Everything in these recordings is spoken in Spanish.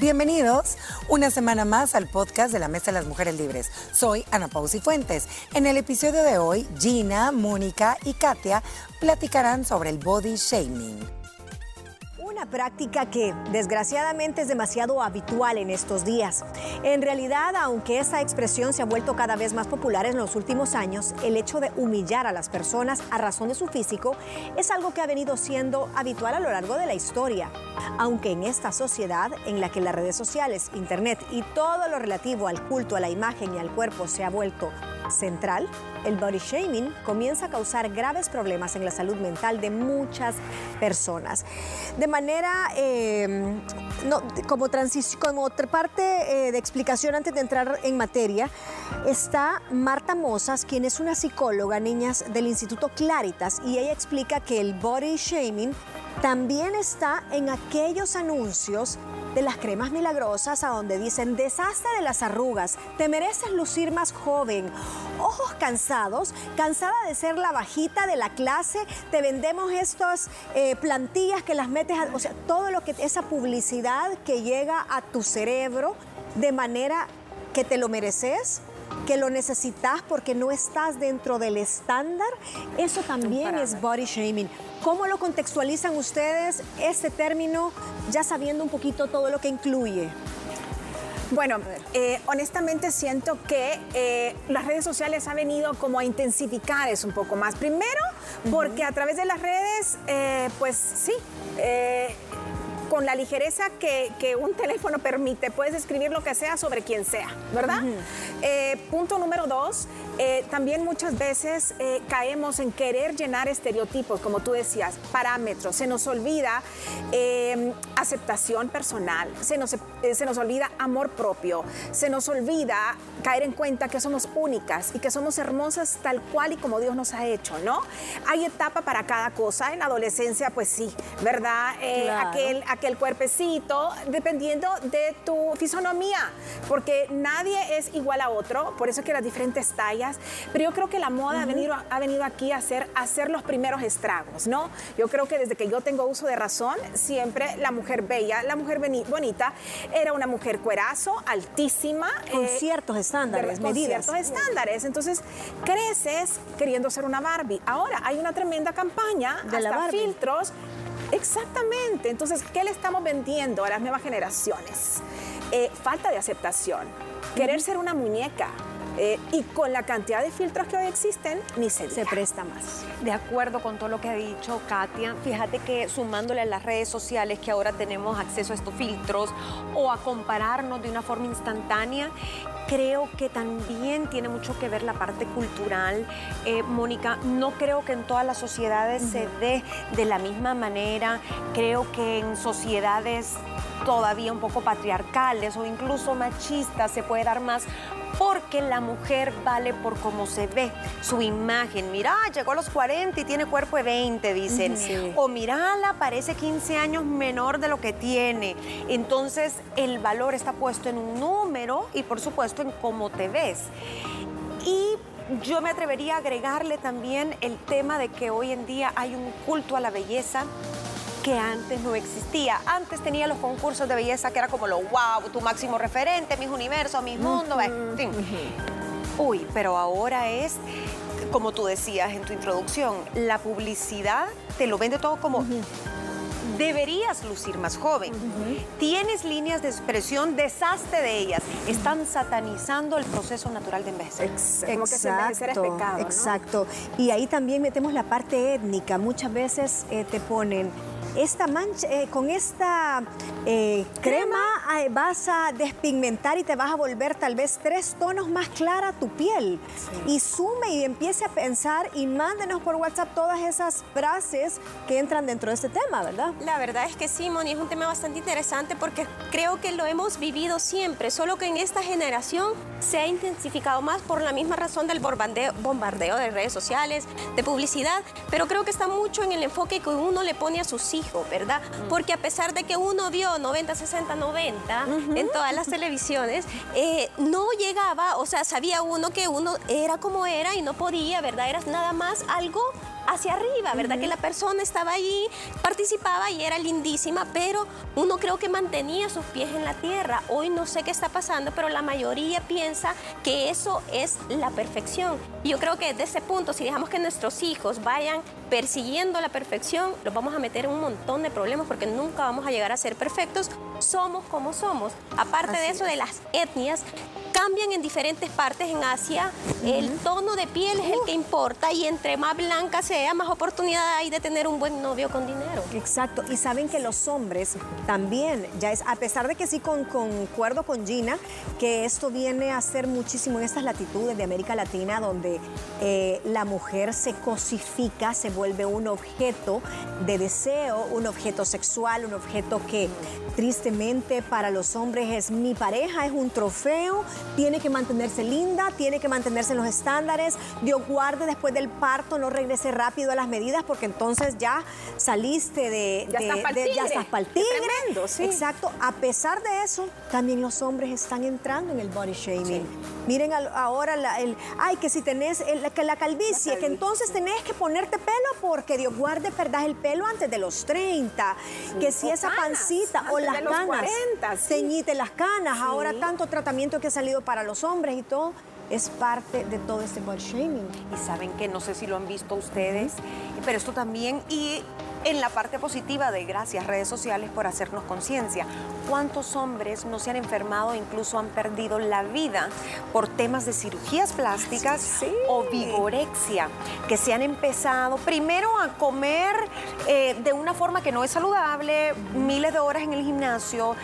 Bienvenidos una semana más al podcast de la Mesa de las Mujeres Libres. Soy Ana Pausi Fuentes. En el episodio de hoy, Gina, Mónica y Katia platicarán sobre el body shaming práctica que desgraciadamente es demasiado habitual en estos días. En realidad, aunque esta expresión se ha vuelto cada vez más popular en los últimos años, el hecho de humillar a las personas a razón de su físico es algo que ha venido siendo habitual a lo largo de la historia. Aunque en esta sociedad en la que las redes sociales, internet y todo lo relativo al culto a la imagen y al cuerpo se ha vuelto central, el body shaming comienza a causar graves problemas en la salud mental de muchas personas. De manera, em, como, como otra parte eh, de explicación antes de entrar en materia, está Marta Mozas, quien es una psicóloga, niñas del Instituto Claritas, y ella explica que el body shaming también está en aquellos anuncios de las cremas milagrosas a donde dicen desastre de las arrugas, te mereces lucir más joven, ojos cansados, cansada de ser la bajita de la clase, te vendemos estas eh, plantillas que las metes, o sea, todo lo que esa publicidad que llega a tu cerebro de manera que te lo mereces que lo necesitas porque no estás dentro del estándar, eso también es body shaming. ¿Cómo lo contextualizan ustedes este término ya sabiendo un poquito todo lo que incluye? Bueno, eh, honestamente siento que eh, las redes sociales han venido como a intensificar eso un poco más. Primero, porque a través de las redes, eh, pues sí, con la ligereza que, un teléfono permite, puedes escribir lo que sea sobre quien sea, ¿verdad? Eh, punto número dos, eh, también muchas veces eh, caemos en querer llenar estereotipos, como tú decías, parámetros. Se nos olvida aceptación personal, se nos, se nos olvida amor propio, se nos olvida caer en cuenta que somos únicas y que somos hermosas tal cual y como Dios nos ha hecho, ¿no? Hay etapa para cada cosa. En la adolescencia, pues sí, ¿verdad? aquel, el cuerpecito, dependiendo de tu fisonomía, porque nadie es igual a otro, por eso que las diferentes tallas, pero yo creo que la moda ha, venido, ha venido aquí a hacer, a hacer los primeros estragos, ¿no? Yo creo que desde que yo tengo uso de razón, siempre la mujer bella, la mujer bonita, era una mujer cuerazo, altísima. Con eh, ciertos estándares, medidas. Con ciertos estándares. Entonces, creces queriendo ser una Barbie. Ahora hay una tremenda campaña, de hasta filtros Exactamente. Entonces, ¿qué le estamos vendiendo a las nuevas generaciones? Eh, falta de aceptación, querer ser una muñeca. Eh, y con la cantidad de filtros que hoy existen, ni se, se presta más. De acuerdo con todo lo que ha dicho Katia, fíjate que sumándole a las redes sociales que ahora tenemos acceso a estos filtros o a compararnos de una forma instantánea, creo que también tiene mucho que ver la parte cultural. Eh, Mónica, no creo que en todas las sociedades se dé de la misma manera. Creo que en sociedades todavía un poco patriarcales o incluso machistas se puede dar más porque la mujer vale por cómo se ve, su imagen. Mira, llegó a los 40 y tiene cuerpo de 20, dicen. O mirala, parece 15 años menor de lo que tiene. Entonces, el valor está puesto en un número y, por supuesto, en cómo te ves. Y yo me atrevería a agregarle también el tema de que hoy en día hay un culto a la belleza que antes no existía. Antes tenía los concursos de belleza que era como lo wow, tu máximo referente, mis universos, mis mundos. Uy, pero ahora es, como tú decías en tu introducción, la publicidad te lo vende todo como... Deberías lucir más joven. Tienes líneas de expresión, deshazte de ellas. Están satanizando el proceso natural de envejecer. Como que envejecer es pecado. Exacto. Y ahí también metemos la parte étnica. Muchas veces eh, te ponen esta mancha, eh, con esta eh, crema, vas a despigmentar y te vas a volver tal vez tres tonos más clara tu piel. Y sume y empiece a pensar y mándenos por WhatsApp todas esas frases que entran dentro de este tema, ¿verdad? La verdad es que sí, Moni, es un tema bastante interesante porque creo que lo hemos vivido siempre, solo que en esta generación se ha intensificado más por la misma razón del bombardeo, bombardeo de redes sociales, de publicidad, pero creo que está mucho en el enfoque que uno le pone a sus hijos ¿verdad? Porque a pesar de que uno vio 90, 60, 90 en todas las televisiones, eh, no llegaba, o sea, sabía uno que uno era como era y no podía, ¿verdad? Era nada más algo hacia arriba, ¿verdad? Que la persona estaba ahí, participaba y era lindísima, pero uno creo que mantenía sus pies en la tierra. Hoy no sé qué está pasando, pero la mayoría piensa que eso es la perfección. Y yo creo que desde ese punto, si dejamos que nuestros hijos vayan persiguiendo la perfección, los vamos a meter en un montón de problemas porque nunca vamos a llegar a ser perfectos. Somos como somos. Aparte de eso, de las etnias, cambian en diferentes partes en Asia. El tono de piel es el que importa y entre más blanca sea, más oportunidad hay de tener un buen novio con dinero. Exacto, y saben que los hombres también, ya es, a pesar de que sí con, concuerdo con Gina, que esto viene a ser muchísimo en estas latitudes de América Latina, donde eh, la mujer se cosifica, se vuelve un objeto de deseo, un objeto sexual, un objeto que tristemente para los hombres es mi pareja, es un trofeo, tiene que mantenerse linda, tiene que mantenerse en los estándares, Dios guarde después del parto, no regrese rápido a las medidas porque entonces ya saliste de... Ya estás tigre. ya tigre. Tremendo, sí. Exacto. A pesar de eso, también los hombres están entrando en el body shaming. Miren al- ahora la- el, ay, que si tenés el- que la calvicie, que entonces tenés que ponerte pelo porque Dios guarde perdás el pelo antes de los 30, que si esa canas, pancita o las canas, 40, sí. teñite las canas, ahora tanto tratamiento que ha salido para los hombres y todo, es parte de todo este body shaming. Y saben que no sé si lo han visto ustedes, pero esto también y en la parte positiva de gracias redes sociales por hacernos conciencia. ¿Cuántos hombres no se han enfermado e incluso han perdido la vida por temas de cirugías plásticas Sí. o vigorexia? Que se han empezado primero a comer eh, de una forma que no es saludable, miles de horas en el gimnasio,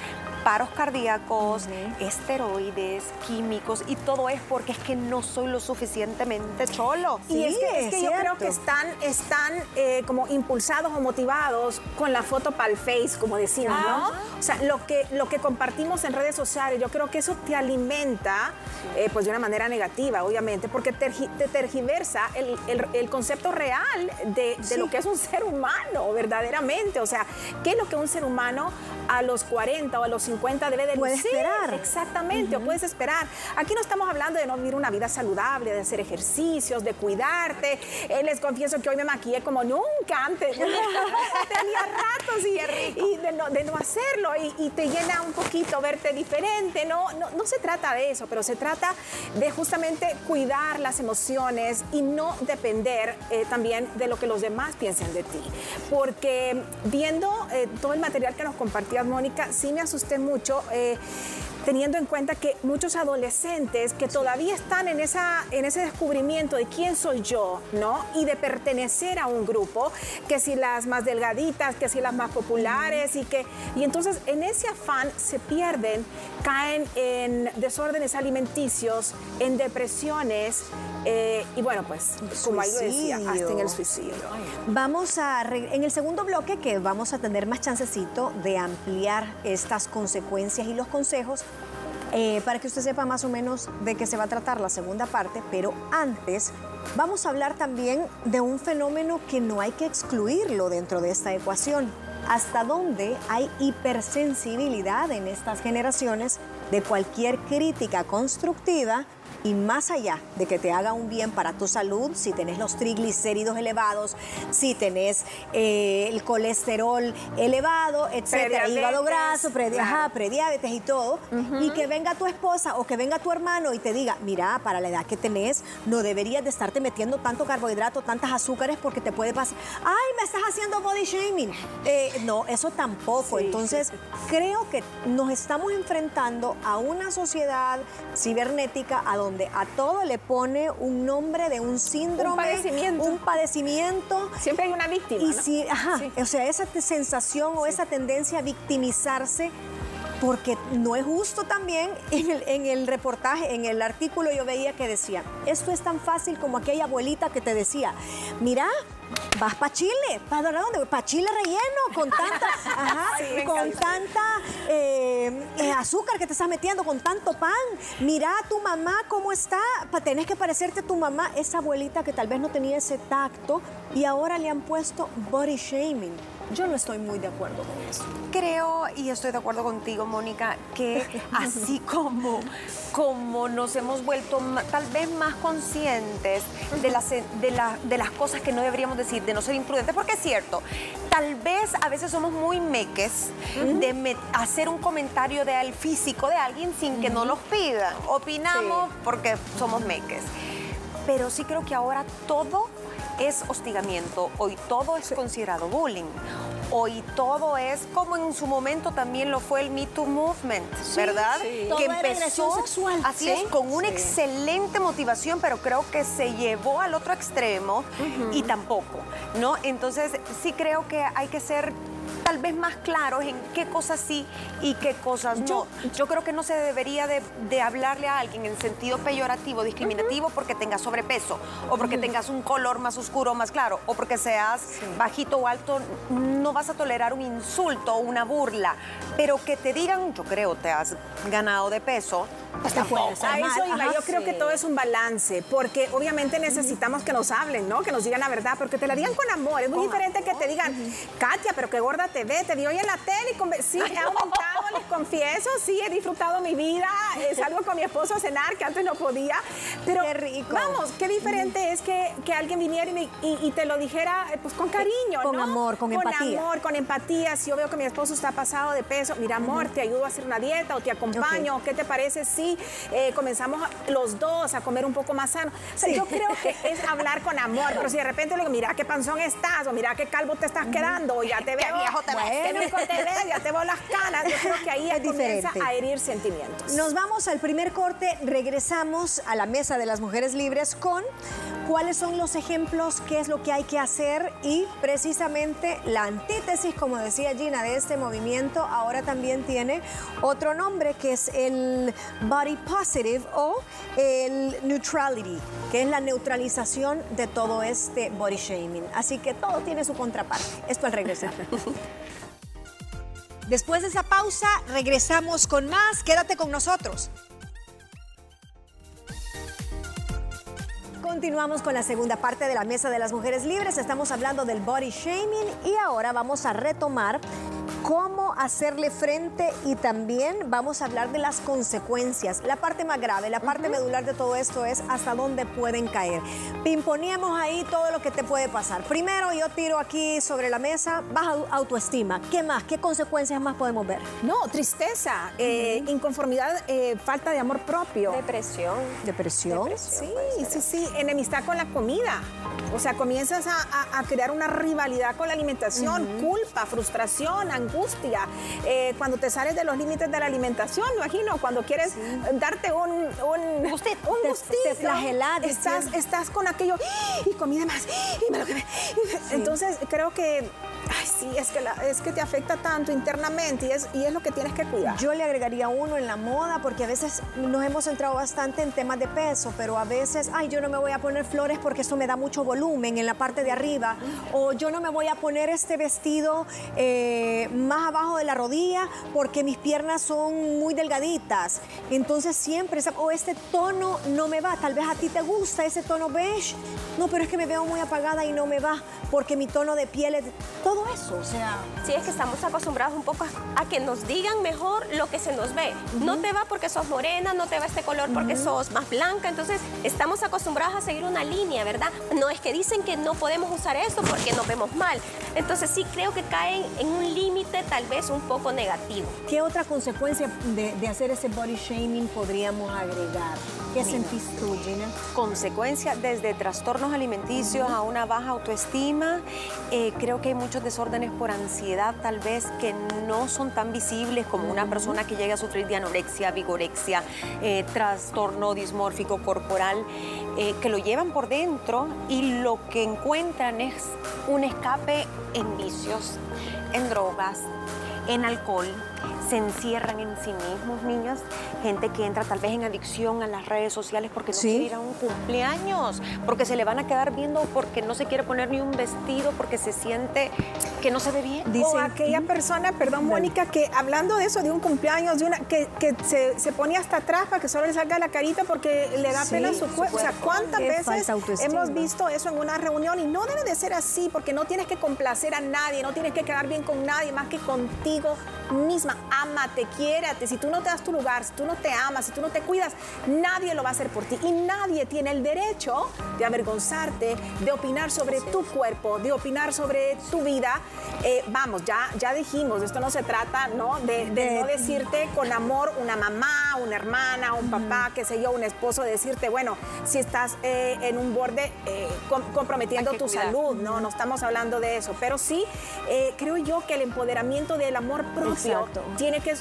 paros cardíacos, esteroides, químicos y todo es porque es que no soy lo suficientemente cholo. Y es que, es es que yo creo que están, están eh, como impulsados o motivados con la foto para el face, como decimos, ¿no? O sea, lo que, lo que compartimos en redes sociales, yo creo que eso te alimenta, eh, pues de una manera negativa, obviamente, porque te tergiversa el, el- el concepto real de, de lo que es un ser humano, verdaderamente. O sea, ¿qué es lo que un ser humano a los 40 o a los 50 debe de Puede lucir? esperar. Exactamente, o puedes esperar. Aquí no estamos hablando de no vivir una vida saludable, de hacer ejercicios, de cuidarte. Eh, les confieso que hoy me maquillé como nunca antes. Tenía ratos y, y de, no, de no hacerlo y, y te llena un poquito verte diferente. No, no, no se trata de eso, pero se trata de justamente cuidar las emociones y no depender eh, también de lo que los demás piensen de ti. Porque viendo eh, todo el material que nos compartías, Mónica, sí me asusté mucho. eh, teniendo en cuenta que muchos adolescentes que todavía están en, esa, en ese descubrimiento de quién soy yo, ¿no? Y de pertenecer a un grupo, que si las más delgaditas, que si las más populares y que... Y entonces en ese afán se pierden, caen en desórdenes alimenticios, en depresiones eh, y bueno, pues como ahí lo decía, hasta en el suicidio. Vamos a, en el segundo bloque, que vamos a tener más chancecito de ampliar estas consecuencias y los consejos, eh, para que usted sepa más o menos de qué se va a tratar la segunda parte, pero antes vamos a hablar también de un fenómeno que no hay que excluirlo dentro de esta ecuación. ¿Hasta dónde hay hipersensibilidad en estas generaciones de cualquier crítica constructiva? Y más allá de que te haga un bien para tu salud, si tenés los triglicéridos elevados, si tenés eh, el colesterol elevado, etcétera, hígado graso, predi- claro. ajá, prediabetes y todo, y que venga tu esposa o que venga tu hermano y te diga, mira, para la edad que tenés, no deberías de estarte metiendo tanto carbohidrato, tantas azúcares, porque te puede pasar, ay, me estás haciendo body shaming. Eh, no, eso tampoco. Entonces, creo que nos estamos enfrentando a una sociedad cibernética a donde a todo le pone un nombre de un síndrome, padecimiento. un padecimiento. Siempre hay una víctima. Y ¿no? si, ajá, Sí. o sea, esa sensación o esa tendencia a victimizarse, porque no es justo también, en el, en el reportaje, en el artículo yo veía que decía, esto es tan fácil como aquella abuelita que te decía, mira, vas para Chile, ¿para dónde? Para Chile relleno, con tanta, ajá, con tanta eh, eh, azúcar que te estás metiendo, con tanto pan. Mira a tu mamá cómo está, pa- tenés que parecerte a tu mamá, esa abuelita que tal vez no tenía ese tacto y ahora le han puesto body shaming. Yo no estoy muy de acuerdo con eso. Creo, y estoy de acuerdo contigo, Mónica, que así como, como nos hemos vuelto tal vez más conscientes de las, de, de las cosas que no deberíamos decir, de no ser imprudentes, porque es cierto, tal vez a veces somos muy meques de hacer un comentario del físico de alguien sin que no nos pidan. Opinamos porque somos meques. Pero sí creo que ahora todo es hostigamiento, hoy todo es considerado bullying. Hoy todo es como en su momento también lo fue el Me Too Movement, ¿verdad? Que empezó sexual. así es, con una excelente motivación, pero creo que se llevó al otro extremo y tampoco, ¿no? Entonces sí creo que hay que ser tal vez más claros en qué cosas sí y qué cosas no. Yo, creo que no se debería de, hablarle a alguien en sentido peyorativo, discriminativo, porque tengas sobrepeso, o porque tengas un color más oscuro o más claro, o porque seas bajito o alto, no vas a tolerar un insulto o una burla. Pero que te digan, yo creo, te has ganado de peso, pues tampoco. A eso iba, yo creo que todo es un balance, porque obviamente necesitamos que nos hablen, ¿no? Que nos digan la verdad, porque te la digan con amor. Es muy diferente que te digan, Katia, pero qué gorda te ve, te vi hoy en la tele y sí, he aumentado, les confieso, sí, he disfrutado mi vida, eh, salgo con mi esposo a cenar, que antes no podía, pero qué rico. vamos, qué diferente es que, que, alguien viniera y, te lo dijera eh, pues con cariño, Con amor, con, empatía. Con amor, con empatía. Si yo veo que mi esposo está pasado de peso, mira, amor, te ayudo a hacer una dieta o te acompaño, ¿qué te parece si eh, comenzamos los dos a comer un poco más sano? yo creo que es hablar con amor, pero si de repente le digo, mira qué panzón estás, o mira qué calvo te estás quedando, o ya te veo viejo te bueno. te ya te veo las canas, yo creo que ahí es comienza a herir sentimientos. Nos vamos al primer corte, regresamos a la mesa de las mujeres libres con cuáles son los ejemplos, qué es lo que hay que hacer y precisamente la antítesis, como decía Gina, de este movimiento ahora también tiene otro nombre que es el body positive o el neutrality, que es la neutralización de todo este body shaming. Así que todo tiene su contraparte. Esto al regresar. Después de esa pausa, regresamos con más. Quédate con nosotros. Continuamos con la segunda parte de la Mesa de las Mujeres Libres. Estamos hablando del body shaming y ahora vamos a retomar cómo hacerle frente y también vamos a hablar de las consecuencias. La parte más grave, la parte medular de todo esto es hasta dónde pueden caer. Pimponíamos ahí todo lo que te puede pasar. Primero yo tiro aquí sobre la mesa baja autoestima. ¿Qué más? ¿Qué consecuencias más podemos ver? No, tristeza, eh, inconformidad, eh, falta de amor propio. Depresión. Depresión. sí, sí, sí. Enemistad con la comida. O sea, comienzas a, crear una rivalidad con la alimentación, culpa, frustración, angustia eh, cuando te sales de los límites de la alimentación, imagino, cuando quieres darte un, un gustito, un estás, estás con aquello, y comí de más, y me lo Entonces, creo que Ay, sí, es que, es que te afecta tanto internamente y es, y es lo que tienes que cuidar. Yo le agregaría uno en la moda porque a veces nos hemos centrado bastante en temas de peso, pero a veces, ay, yo no me voy a poner flores porque eso me da mucho volumen en la parte de arriba, o yo no me voy a poner este vestido eh, más abajo de la rodilla porque mis piernas son muy delgaditas. Entonces siempre, o este tono no me va, tal vez a ti te gusta ese tono beige, no, pero es que me veo muy apagada y no me va porque mi tono de piel es todo eso, o sea... Sí, es que estamos acostumbrados un poco a, que nos digan mejor lo que se nos ve. No te va porque sos morena, no te va este color porque sos más blanca, entonces estamos acostumbrados a seguir una línea, ¿verdad? No es que dicen que no podemos usar esto porque nos vemos mal. Entonces sí creo que caen en un límite tal vez un poco negativo. ¿Qué otra consecuencia de, hacer ese body shaming podríamos agregar? ¿Qué sentís tú, Gina? Consecuencia desde trastornos alimenticios a una baja autoestima. Eh, creo que hay muchos desórdenes por ansiedad tal vez que no son tan visibles como una persona que llega a sufrir de anorexia, vigorexia, eh, trastorno dismórfico corporal, eh, que lo llevan por dentro y lo que encuentran es un escape en vicios, en drogas, en alcohol, se encierran en sí mismos, niños, gente que entra tal vez en adicción a las redes sociales porque no quiere ir a un cumpleaños, porque se le van a quedar viendo porque no se quiere poner ni un vestido, porque se siente que no se ve bien. o aquella persona, perdón, Mónica, que hablando de eso, de un cumpleaños, de una que, se, se, ponía hasta atrás para que solo le salga la carita porque le da pena su cuerpo. O sea, ¿cuántas veces hemos visto eso en una reunión? Y no debe de ser así, porque no tienes que complacer a nadie, no tienes que quedar bien con nadie más que contigo misma. Ámate, quiérate. Si tú no te das tu lugar, si tú no te amas, si tú no te cuidas, nadie lo va a hacer por ti. Y nadie tiene el derecho de avergonzarte, de opinar sobre tu cuerpo, de opinar sobre tu vida. Eh, vamos, ya, ya dijimos, esto no se trata, ¿no? De, no decirte con amor una mamá, una hermana, un papá, qué sé yo, un esposo, decirte, bueno, si estás eh, en un borde eh, comprometiendo tu salud, ¿no? No estamos hablando de eso, pero sí creo yo que el empoderamiento del amor propio tiene que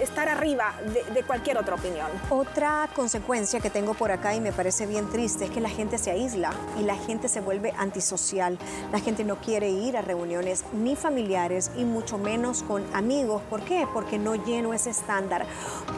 estar arriba de, cualquier otra opinión. Otra consecuencia que tengo por acá y me parece bien triste es que la gente se aísla y la gente se vuelve antisocial. La gente no quiere ir a reuniones ni familiares y mucho menos con amigos. ¿Por qué? Porque no lleno ese estándar.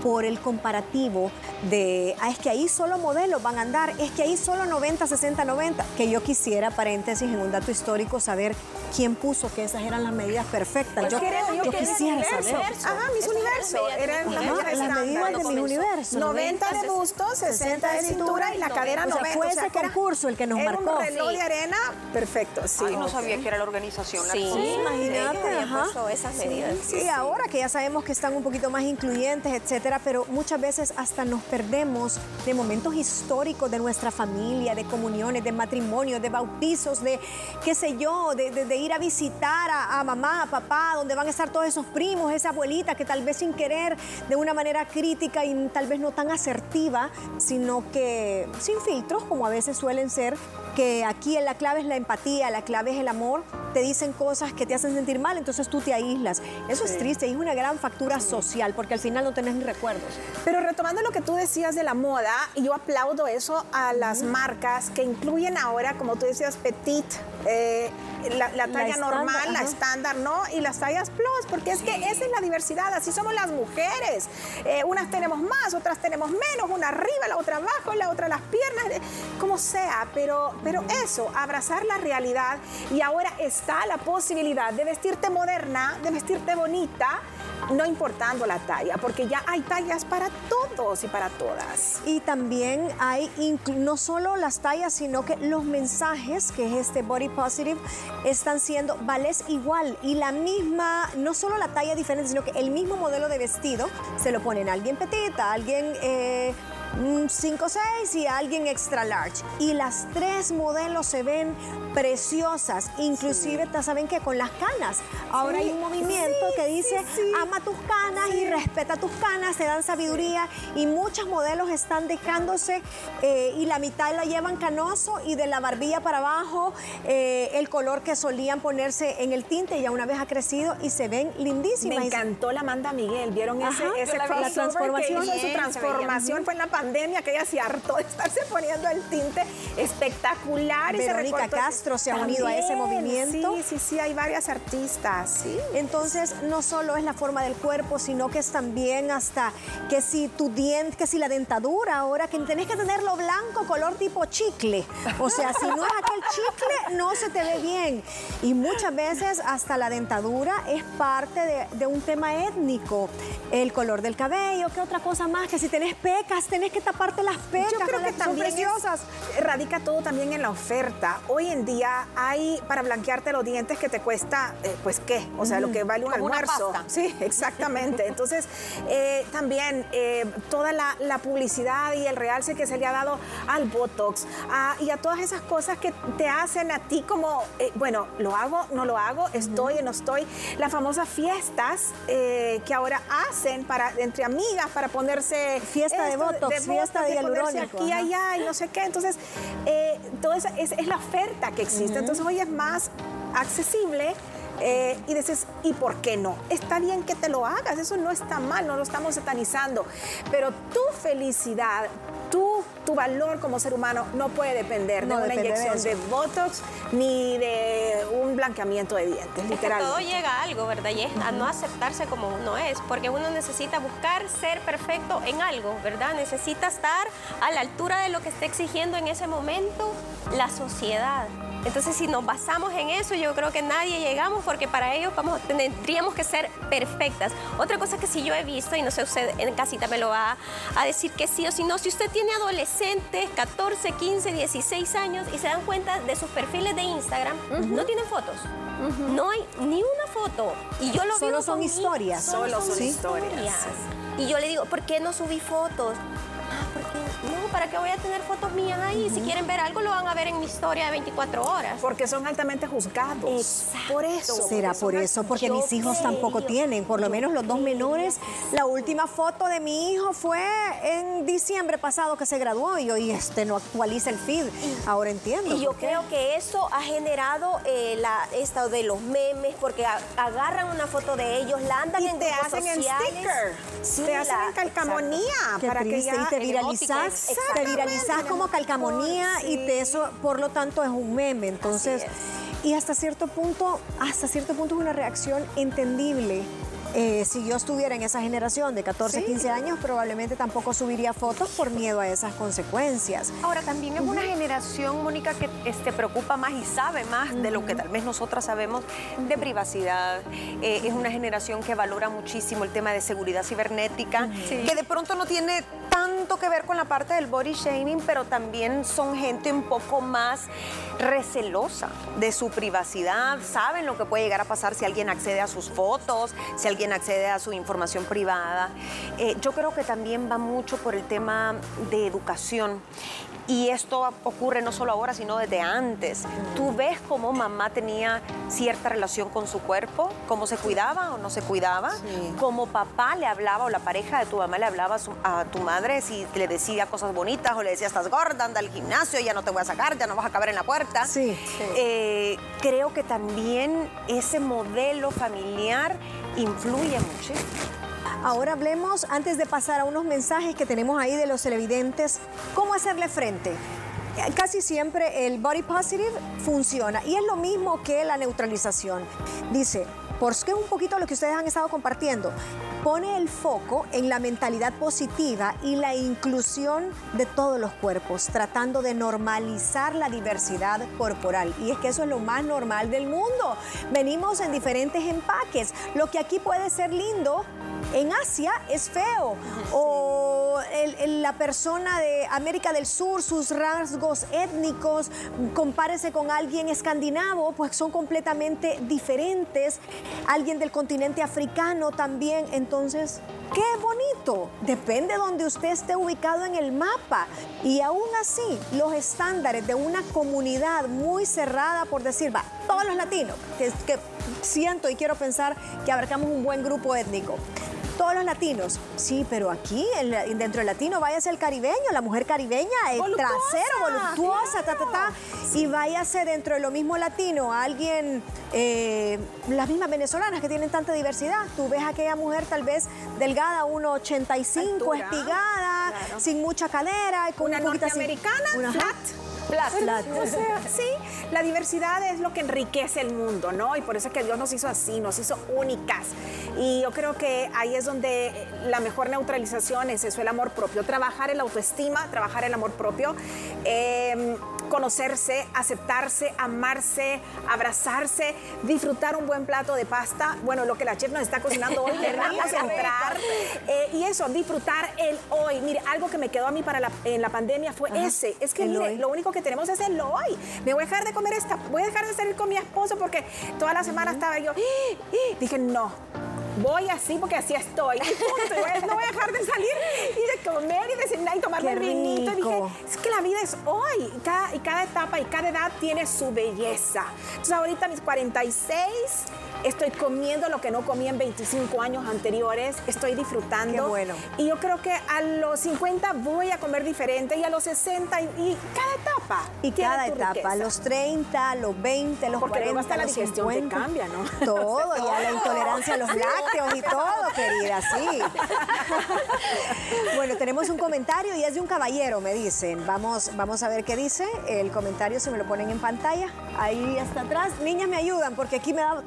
Por el comparativo de, ah, es que ahí solo modelos van a andar, es que ahí solo 90, 60, 90. Que yo quisiera, paréntesis, en un dato histórico, saber quién puso que esas eran las medidas perfectas. Pues yo, yo, quisiera saber. Ajá, mis universo. Eran las medidas, de mi universo. 90 de busto, 60 de cintura y la cadera 90. fue ese concurso el que nos marcó. un reloj de arena, perfecto, sí. no sabía que era la organización. Sí, imagínate. Ajá. esas medidas. Sí, ahora que ya sabemos que están un poquito más incluyentes, etcétera, pero muchas veces hasta nos perdemos de momentos históricos de nuestra familia, de comuniones, de matrimonios, de bautizos, de qué sé yo, de, de, ir a visitar a, a mamá, a papá, donde van a estar todos esos primos, esa abuelita que tal vez sin querer, de una manera crítica y tal vez no tan asertiva, sino que sin filtros, como a veces suelen ser, que aquí la clave es la empatía, la clave es el amor, te dicen cosas que te hacen sentir mal, entonces tú te aíslas. Eso es triste y es una gran factura social, porque al final no tenés ni recuerdos. Pero retomando lo que tú decías de la moda, yo aplaudo eso a las marcas que incluyen ahora, como tú decías, petit, eh, la, talla normal, la estándar, ¿no? Y las tallas plus, porque es que esa es la diversidad, así somos las mujeres. Eh, unas tenemos más, otras tenemos menos, una arriba, la otra abajo, la otra las piernas, como sea, pero, pero eso, abrazar la realidad y ahora está la posibilidad de vestirte moderna, de vestirte bonita, no importando la talla, porque ya hay tallas para todos y para todas. Y también hay no solo las tallas, sino que los mensajes, que es este body positive, están siendo, vales igual y la misma, no solo la talla diferente, sino que el mismo modelo de vestido se lo ponen a alguien petita, a alguien... Eh, 5-6 y alguien extra large. Y las tres modelos se ven preciosas, inclusive saben que con las canas. Ahora hay un movimiento que dice ama tus canas y respeta tus canas, te dan sabiduría. Y muchos modelos están dejándose eh, y la mitad la llevan canoso y de la barbilla para abajo eh, el color que solían ponerse en el tinte ya una vez ha crecido y se ven lindísimas. Me encantó la Amanda Miguel, ¿vieron ese, ese la, transformación? su transformación fue en la pandemia que ella se hartó de estarse poniendo el tinte espectacular. y Verónica Castro se ha unido a ese movimiento. Sí, sí, sí, hay varias artistas. Sí. Entonces, no solo es la forma del cuerpo, sino que es también hasta que si tu diente, que si la dentadura, ahora que tenés que tenerlo blanco, color tipo chicle. O sea, si no es aquel chicle, no se te ve bien. Y muchas veces hasta la dentadura es parte de, de un tema étnico. El color del cabello, ¿qué otra cosa más? Que si tenés pecas, tenés que tapar las pecas. Yo creo que también preciosas. radica todo también en la oferta. Hoy en día hay para blanquearte los dientes que te cuesta, eh, pues qué, o sea, lo que vale un almuerzo. Sí, exactamente. Entonces, eh, también eh, toda la, publicidad y el realce que se le ha dado al Botox y a todas esas cosas que te hacen a ti como, bueno, lo hago, no lo hago, estoy, no estoy. Las famosas fiestas que ahora hacen para entre amigas para ponerse fiesta de Botox, fiesta de aquí, allá y no sé qué. Entonces, eh, toda esa es, la oferta que existe. Entonces, hoy es más accesible. Eh, y dices, ¿y por qué no? Está bien que te lo hagas, eso no está mal, no lo estamos satanizando, pero tu felicidad, tu, tu valor como ser humano no puede depender de una inyección de, Botox ni de un blanqueamiento de dientes, literalmente. todo llega a algo, ¿verdad? Y es a no aceptarse como uno es, porque uno necesita buscar ser perfecto en algo, ¿verdad? Necesita estar a la altura de lo que está exigiendo en ese momento la sociedad. Entonces, si nos basamos en eso, yo creo que nadie llegamos porque para ellos vamos, tendríamos que ser perfectas. Otra cosa que sí yo he visto, y no sé, usted en casita me lo va a decir que sí o si no, si usted tiene adolescentes, 14, 15, 16 años, y se dan cuenta de sus perfiles de Instagram, no tienen fotos. No hay ni una foto. Y yo lo Solo son historias. Solo son historias. Y yo le digo, ¿por qué no subí fotos? No, ¿para qué voy a tener fotos mías ahí? Si quieren ver algo, lo van a ver en mi historia de 24 horas. Porque son altamente juzgados. Exacto. Por eso. Será por eso, porque mis hijos tampoco tienen, por lo menos los dos menores. La última foto de mi hijo fue en diciembre pasado que se graduó y hoy este no actualiza el feed. Ahora entiendo. Y yo qué. creo que eso ha generado eh, la, esta de los memes, porque a- agarran una foto de ellos, la andan Y en te hacen en sociales. sticker. Sí, te hacen la- en calcamonía. Qué para que triste, ya y te viralizas, Te viralizas como calcamonía y te eso por lo tanto es un meme. Entonces, y hasta cierto punto, hasta cierto punto es una reacción entendible. Eh, si yo estuviera en esa generación de 14, 15 años, probablemente tampoco subiría fotos por miedo a esas consecuencias. Ahora, también es una generación, Mónica, que este, preocupa más y sabe más de lo que tal vez nosotras sabemos de privacidad. Eh, es una generación que valora muchísimo el tema de seguridad cibernética, que de pronto no tiene tanto que ver con la parte del body shaming, pero también son gente un poco más recelosa de su privacidad, saben lo que puede llegar a pasar si alguien accede a sus fotos, si alguien accede a su información privada. Eh, yo creo que también va mucho por el tema de educación. Y esto ocurre no solo ahora, sino desde antes. Tú ves cómo mamá tenía cierta relación con su cuerpo, cómo se cuidaba o no se cuidaba, cómo papá le hablaba o la pareja de tu mamá le hablaba a, su- a tu madre si le decía cosas bonitas o le decía estás gorda, anda al gimnasio, ya no te voy a sacar, ya no vas a caber en la puerta. Sí. Eh, creo que también ese modelo familiar influye muchísimo. Ahora hablemos, antes de pasar a unos mensajes que tenemos ahí de los televidentes, cómo hacerle frente. Casi siempre el body positive funciona y es lo mismo que la neutralización. Dice, porque es un poquito lo que ustedes han estado compartiendo, pone el foco en la mentalidad positiva y la inclusión de todos los cuerpos, tratando de normalizar la diversidad corporal. Y es que eso es lo más normal del mundo. Venimos en diferentes empaques. Lo que aquí puede ser lindo, en Asia es feo. O la persona de América del Sur, sus rasgos étnicos, compárese con alguien escandinavo, pues son completamente diferentes. Alguien del continente africano también. Entonces, qué bonito. Depende de donde usted esté ubicado en el mapa. Y aún así, los estándares de una comunidad muy cerrada, por decir, va, todos los latinos, que, que siento y quiero pensar que abarcamos un buen grupo étnico. Todos los latinos, sí, pero aquí en- dentro del latino váyase el caribeño, la mujer caribeña, el Voluptuosa, trasero, voluptuosa, ta, ta, ta, y váyase dentro de lo mismo latino alguien, eh, las mismas venezolanas que tienen tanta diversidad. Tú ves a aquella mujer tal vez delgada, 1,85, Altura, estirada, claro. sin mucha cadera, y con Una un norteamericana, una- flat. Flat, flat. O sea, sí, la diversidad es lo que enriquece el mundo, ¿no? Y por eso es que Dios nos hizo así, nos hizo únicas. Y yo creo que ahí es donde la mejor neutralización es eso, el amor propio. Trabajar el autoestima, trabajar el amor propio, eh, conocerse, aceptarse, amarse, abrazarse, disfrutar un buen plato de pasta. Bueno, lo que la chef nos está cocinando hoy, a entrar. Eh, y eso, disfrutar el hoy. Mire, algo que me quedó a mí para la, en la pandemia fue ese. Es que el mire, hoy. lo único que tenemos es el hoy. Me voy a dejar de comer esta, voy a dejar de salir con mi esposo porque toda la semana estaba yo. "Ah, ah". Dije, no. Voy así porque así estoy. Y punto. Y voy- no voy a dejar de salir y de comer y de cenar y tomarme el vinito. Y dije, es que la vida es hoy. Y cada, y cada etapa y cada edad tiene su belleza. Entonces, ahorita mis 46, estoy comiendo lo que no comí en 25 años anteriores. Estoy disfrutando. Qué bueno. Y yo creo que a los 50 voy a comer diferente y a los 60 y, y cada etapa. Y cada etapa, riqueza. los 30, los 20, los Porque luego 40, hasta la los digestión te 50. cambia, ¿no? Todo, ya la intolerancia a los lácteos y todo, querida, sí. bueno, tenemos un comentario y es de un caballero, me dicen. Vamos, vamos a ver qué dice. El comentario se me lo ponen en pantalla. Ahí hasta atrás. Niñas, me ayudan porque aquí me da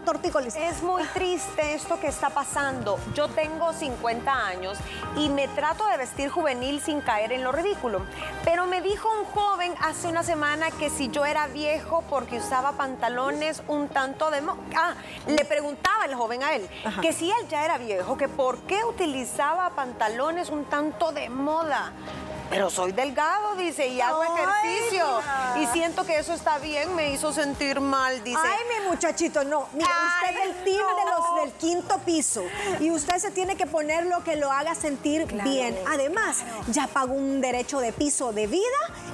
es muy triste esto que está pasando. Yo tengo 50 años y me trato de vestir juvenil sin caer en lo ridículo. Pero me dijo un joven hace una semana que si yo era viejo porque usaba pantalones un tanto de... Ah, le preguntaba el joven a él que si él ya era viejo, que por qué utilizaba pantalones un tanto de moda pero soy delgado, dice, y hago ejercicio. Y siento que eso está bien, me hizo sentir mal, dice. Ay, mi muchachito, no. Mira, usted es el team de los del quinto piso. Y usted se tiene que poner lo que lo haga sentir bien. Además, ya pagó un derecho de piso de vida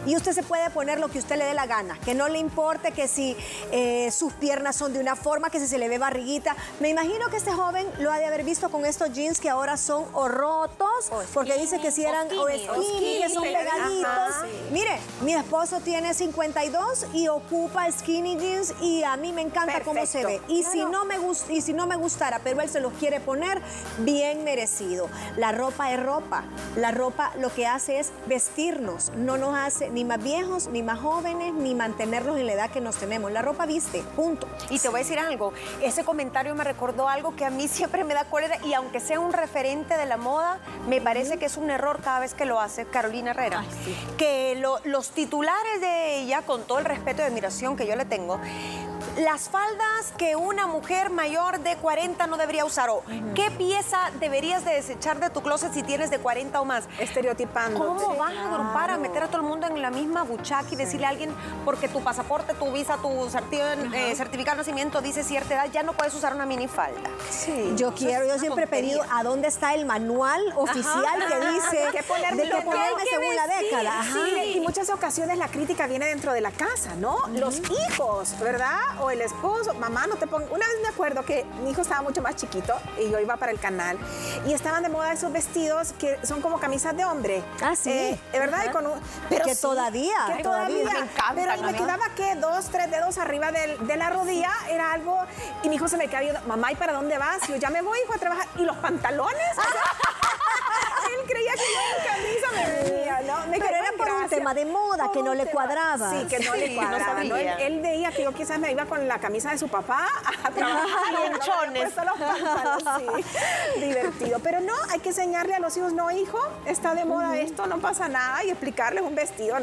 y usted se puede poner lo que usted le dé la gana. Que no le importe que si eh, sus piernas son de una forma, que si se le ve barriguita. Me imagino que este joven lo ha de haber visto con estos jeans que ahora son o rotos, porque dice que si eran o skinny, son pegaditos. Mire, mi esposo tiene 52 y ocupa skinny jeans y a mí me encanta cómo se ve. Y si no me y si no me gustara, pero él se los quiere poner, bien merecido. La ropa es ropa. La ropa lo que hace es vestirnos, no nos hace ni más viejos, ni más jóvenes, ni mantenernos en la edad que nos tenemos. La ropa viste, punto. Y te voy a decir algo, ese comentario me recordó algo que a mí siempre me da cólera y aunque sea un referente de la moda, me parece que es un error cada vez que lo hace Carolina Herrera. Que los titulares de ella, con todo el respeto y admiración que yo le tengo, las faldas que una mujer mayor de 40 no debería usar o qué pieza deberías de desechar de tu closet si tienes de 40 o más. Estereotipando. ¿Cómo vas a agrupar a meter a todo el mundo en la misma buchaca y decirle a alguien porque tu pasaporte, tu visa, tu eh, certificado de nacimiento dice cierta edad, ya no puedes usar una minifalda? Sí. Yo quiero, yo siempre he pedido a dónde está el manual oficial que dice de qué ponerme según la década. Sí, y muchas ocasiones la crítica viene dentro de la casa, ¿no? Los hijos, ¿verdad? O el esposo, mamá, no te pongas. Una vez me acuerdo que mi hijo estaba mucho más chiquito y yo iba para el canal y estaban de moda esos vestidos que son como camisas de hombre. Ah, sí. Eh, ¿Verdad? pero que todavía. Que todavía. Me encanta, pero me quedaba que dos, tres dedos arriba de la rodilla era algo. Y mi hijo se me quedaba viendo, mamá, ¿y para dónde vas? Y yo ya me voy, hijo, a trabajar. ¿Y los pantalones? Él creía que yo en camisa me venía, ¿no? Me pero era por un tema de moda que no le cuadraba. Sí, que no le cuadraba. ¿no? Él, él, veía que yo quizás me iba con la camisa de su papá a trabajar. Lonchones. Sí. Divertido. Pero no, hay que enseñarle a los hijos, no, hijo, está de moda esto, no pasa nada, y explicarles un vestido.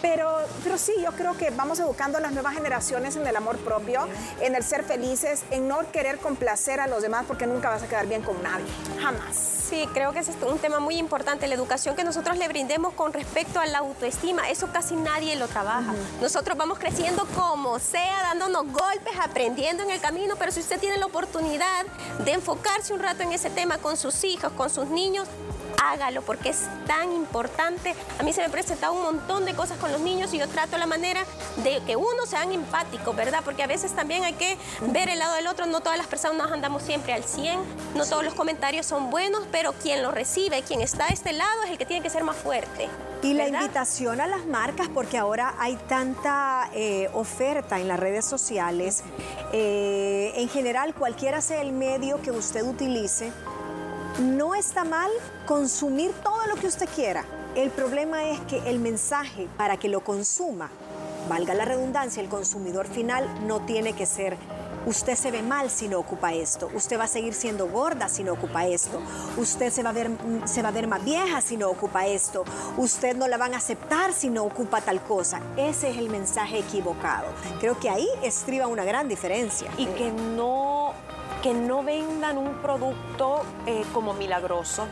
Pero, pero sí, yo creo que vamos educando a las nuevas generaciones en el amor propio, en el ser felices, en no querer complacer a los demás porque nunca vas a quedar bien con nadie. Jamás. Sí, creo que es un tema muy importante, la educación que nosotros le brindemos con respecto a la autoestima, eso casi nadie lo trabaja. Nosotros vamos creciendo como sea, dándonos golpes, aprendiendo en el camino, pero si usted tiene la oportunidad de enfocarse un rato en ese tema con sus hijos, con sus niños, hágalo porque es tan importante. A mí se me presenta un montón de cosas con los niños y yo trato la manera de que uno sean empáticos, ¿verdad? Porque a veces también hay que ver el lado del otro. No todas las personas andamos siempre al 100, no todos los comentarios son buenos, pero quien lo recibe, quien está a este lado es el que tiene que ser más fuerte. Y la invitación a las marcas, porque ahora hay tanta eh, oferta en las redes sociales, eh, en general cualquiera sea el medio que usted utilice, no está mal consumir todo lo que usted quiera. El problema es que el mensaje para que lo consuma, valga la redundancia, el consumidor final no tiene que ser Usted se ve mal si no ocupa esto. Usted va a seguir siendo gorda si no ocupa esto. Usted se va a ver, se va a ver más vieja si no ocupa esto. Usted no la van a aceptar si no ocupa tal cosa. Ese es el mensaje equivocado. Creo que ahí estriba una gran diferencia. Y que no que no vendan un producto eh, como milagroso.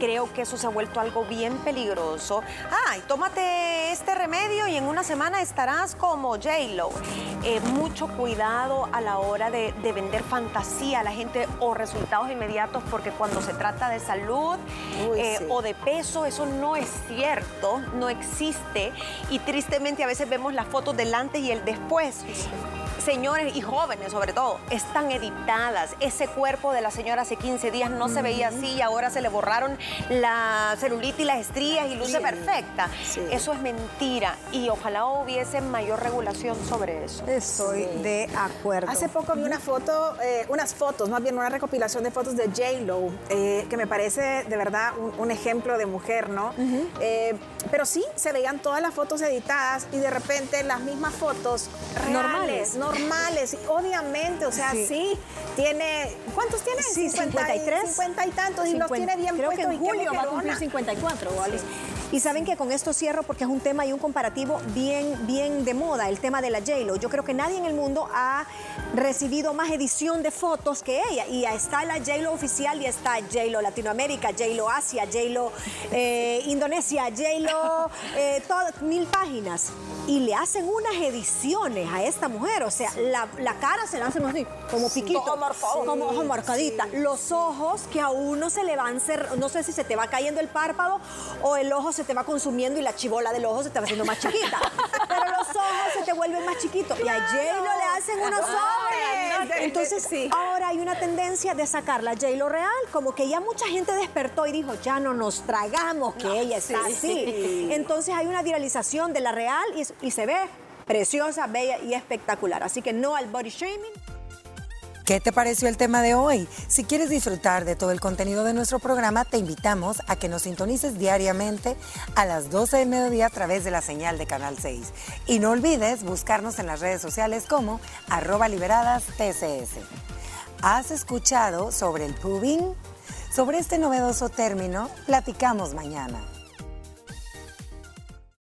Creo que eso se ha vuelto algo bien peligroso. Ay, tómate este remedio y en una semana estarás como J-Lo. Eh, mucho cuidado a la hora de, vender fantasía a la gente o resultados inmediatos, porque cuando se trata de salud eh, o de peso, eso no es cierto, no existe. Y tristemente a veces vemos las fotos del antes y el después señores y jóvenes sobre todo, están editadas. Ese cuerpo de la señora hace 15 días no se veía así y ahora se le borraron la celulitis y las estrías y luce perfecta. Eso es mentira y ojalá hubiese mayor regulación sobre eso. Estoy de acuerdo. Hace poco vi una foto, eh, unas fotos, más bien una recopilación de fotos de J-Lo, eh, que me parece de verdad un, ejemplo de mujer, ¿no? Eh, pero sí, se veían todas las fotos editadas y de repente las mismas fotos reales, normales, no normales. Obviamente, o sea, sí, tiene. ¿Cuántos tiene? Sí, 53. 50 y tantos, y los tiene bien Creo puestos. que en julio va a cumplir 54, Wallis. Y saben que con esto cierro porque es un tema y un comparativo bien, bien de moda, el tema de la J-Lo. Yo creo que nadie en el mundo ha recibido más edición de fotos que ella. Y está la J-Lo oficial y está J-Lo Latinoamérica, J-Lo Asia, J-Lo eh, Indonesia, J-Lo, eh, mil páginas. Y le hacen unas ediciones a esta mujer. O sea, la, la cara se la hacen así, como piquito. Marcado. Como ojo marcadita. Los ojos que a uno se le van no sé si se te va cayendo el párpado o el ojo se te va consumiendo y la chibola del ojo se te va haciendo más chiquita. Pero los ojos se te vuelven más chiquitos. Y a J-Lo le hacen unos ojos. Entonces, sí. ahora hay una tendencia de sacar la J-Lo real, como que ya mucha gente despertó y dijo, ya no nos tragamos que ella está así. Entonces hay una viralización de la real y, y se ve preciosa, bella y espectacular. Así que no al body shaming. ¿Qué te pareció el tema de hoy? Si quieres disfrutar de todo el contenido de nuestro programa, te invitamos a que nos sintonices diariamente a las 12 del mediodía a través de la señal de Canal 6. Y no olvides buscarnos en las redes sociales como arroba liberadas TCS. ¿Has escuchado sobre el pubing? Sobre este novedoso término, platicamos mañana.